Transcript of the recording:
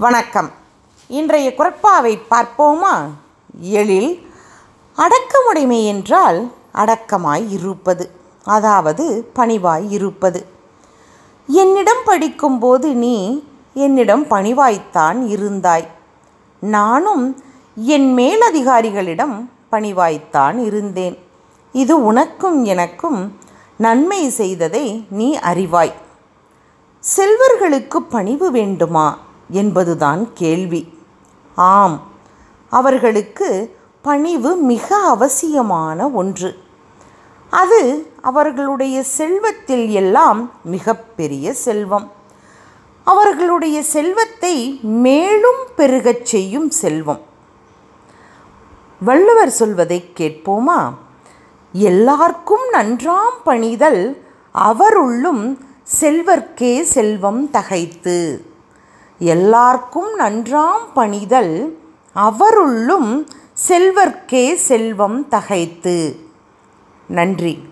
வணக்கம். இன்றைய குரட்பாவை பார்ப்போமா? எழில் அடக்கமுடைமை என்றால் அடக்கமாய் இருப்பது அதாவது பணிவாய் இருப்பது. என்னிடம் படிக்கும்போது நீ என்னிடம் பணிவாய்த்தான் இருந்தாய். நானும் என் மேலதிகாரிகளிடம் பணிவாய்த்தான் இருந்தேன். இது உனக்கும் எனக்கும் நன்மை செய்ததை நீ அறிவாய். செல்வர்களுக்கு பணிவு வேண்டுமா? என்பதுதான் கேள்வி. ஆம் அவர்களுக்கு பணிவு மிக அவசியமான ஒன்று. அது அவர்களுடைய செல்வத்தில் எல்லாம் மிகப்பெரிய செல்வம். அவர்களுடைய செல்வத்தை மேலும் பெருகச் செய்யும் செல்வம். வள்ளுவர் சொல்வதை கேட்போமா? எல்லார்க்கும் நன்றாம் பணிதல் அவருள்ளும் செல்வர்க்கே செல்வம் தகைத்து. எல்லார்க்கும் நன்றாம் பணிதல் அவருள்ளும் செல்வர்க்கே செல்வம் தகைத்து. நன்றி.